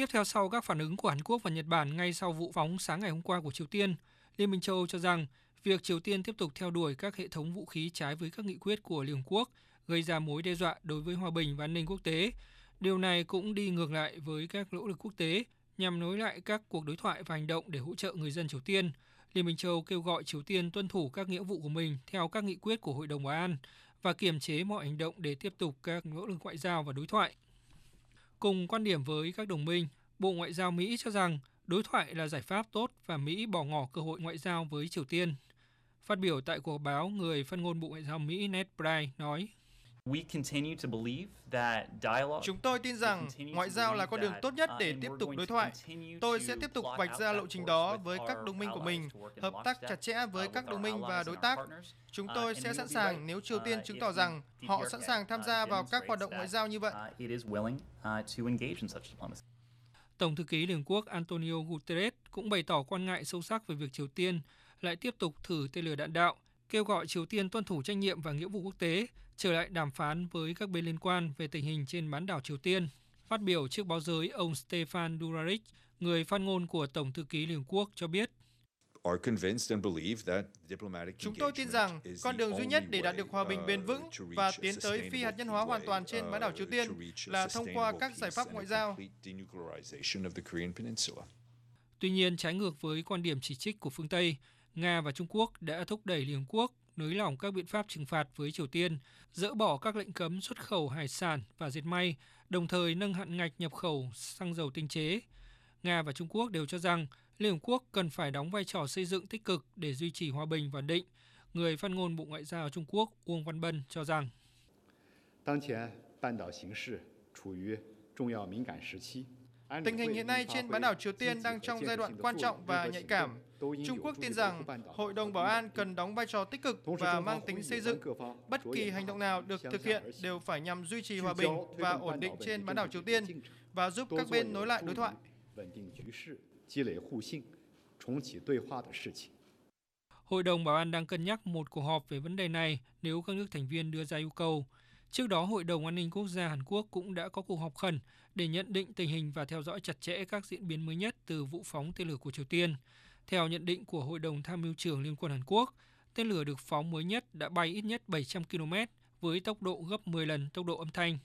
Tiếp theo sau các phản ứng của Hàn Quốc và Nhật Bản ngay sau vụ phóng sáng ngày hôm qua của Triều Tiên, Liên minh châu Âu cho rằng việc Triều Tiên tiếp tục theo đuổi các hệ thống vũ khí trái với các nghị quyết của Liên Hợp Quốc gây ra mối đe dọa đối với hòa bình và an ninh quốc tế. Điều này cũng đi ngược lại với các nỗ lực quốc tế nhằm nối lại các cuộc đối thoại và hành động để hỗ trợ người dân Triều Tiên. Liên minh châu kêu gọi Triều Tiên tuân thủ các nghĩa vụ của mình theo các nghị quyết của Hội đồng Bảo an và kiềm chế mọi hành động để tiếp tục các nỗ lực ngoại giao và đối thoại. Cùng quan điểm với các đồng minh, Bộ Ngoại giao Mỹ cho rằng đối thoại là giải pháp tốt và Mỹ bỏ ngỏ cơ hội ngoại giao với Triều Tiên. Phát biểu tại cuộc báo, người phát ngôn Bộ Ngoại giao Mỹ Ned Price nói Chúng tôi tin rằng ngoại giao là con đường tốt nhất để tiếp tục đối thoại. Tôi sẽ tiếp tục vạch ra lộ trình đó với các đồng minh của mình, hợp tác chặt chẽ với các đồng minh và đối tác. Chúng tôi sẽ sẵn sàng nếu Triều Tiên chứng tỏ rằng họ sẵn sàng tham gia vào các hoạt động ngoại giao như vậy. Tổng thư ký Liên Hợp Quốc Antonio Guterres cũng bày tỏ quan ngại sâu sắc về việc Triều Tiên lại tiếp tục thử tên lửa đạn đạo, kêu gọi Triều Tiên tuân thủ trách nhiệm và nghĩa vụ quốc tế, trở lại đàm phán với các bên liên quan về tình hình trên bán đảo Triều Tiên. Phát biểu trước báo giới, ông Stefan Duraric, người phát ngôn của Tổng thư ký Liên Hợp Quốc cho biết Chúng tôi tin rằng con đường duy nhất để đạt được hòa bình bền vững và tiến tới phi hạt nhân hóa hoàn toàn trên bán đảo Triều Tiên là thông qua các giải pháp ngoại giao. Tuy nhiên, trái ngược với quan điểm chỉ trích của phương Tây, Nga và Trung Quốc đã thúc đẩy Liên Hợp Quốc nới lỏng các biện pháp trừng phạt với Triều Tiên, dỡ bỏ các lệnh cấm xuất khẩu hải sản và dệt may, đồng thời nâng hạn ngạch nhập khẩu xăng dầu tinh chế. Nga và Trung Quốc đều cho rằng Liên Hợp Quốc cần phải đóng vai trò xây dựng tích cực để duy trì hòa bình và ổn định. Người phát ngôn Bộ Ngoại giao Trung Quốc Uông Văn Bân cho rằng Tình hình hiện nay trên bán đảo Triều Tiên đang trong giai đoạn quan trọng và nhạy cảm. Trung Quốc tin rằng Hội đồng Bảo an cần đóng vai trò tích cực và mang tính xây dựng. Bất kỳ hành động nào được thực hiện đều phải nhằm duy trì hòa bình và ổn định trên bán đảo Triều Tiên và giúp các bên nối lại đối thoại. Hội đồng Bảo an đang cân nhắc một cuộc họp về vấn đề này nếu các nước thành viên đưa ra yêu cầu. Trước đó, Hội đồng An ninh Quốc gia Hàn Quốc cũng đã có cuộc họp khẩn để nhận định tình hình và theo dõi chặt chẽ các diễn biến mới nhất từ vụ phóng tên lửa của Triều Tiên. Theo nhận định của Hội đồng Tham mưu trưởng Liên quân Hàn Quốc, tên lửa được phóng mới nhất đã bay ít nhất 700 km với tốc độ gấp 10 lần tốc độ âm thanh